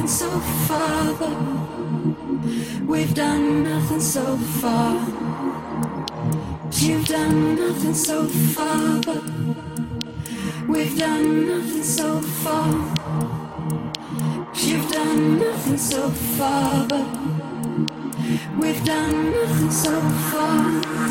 nothing so far, though. We've done nothing so far. You've done nothing so far, but we've done nothing so far. You've done nothing so far, but we've done nothing so far.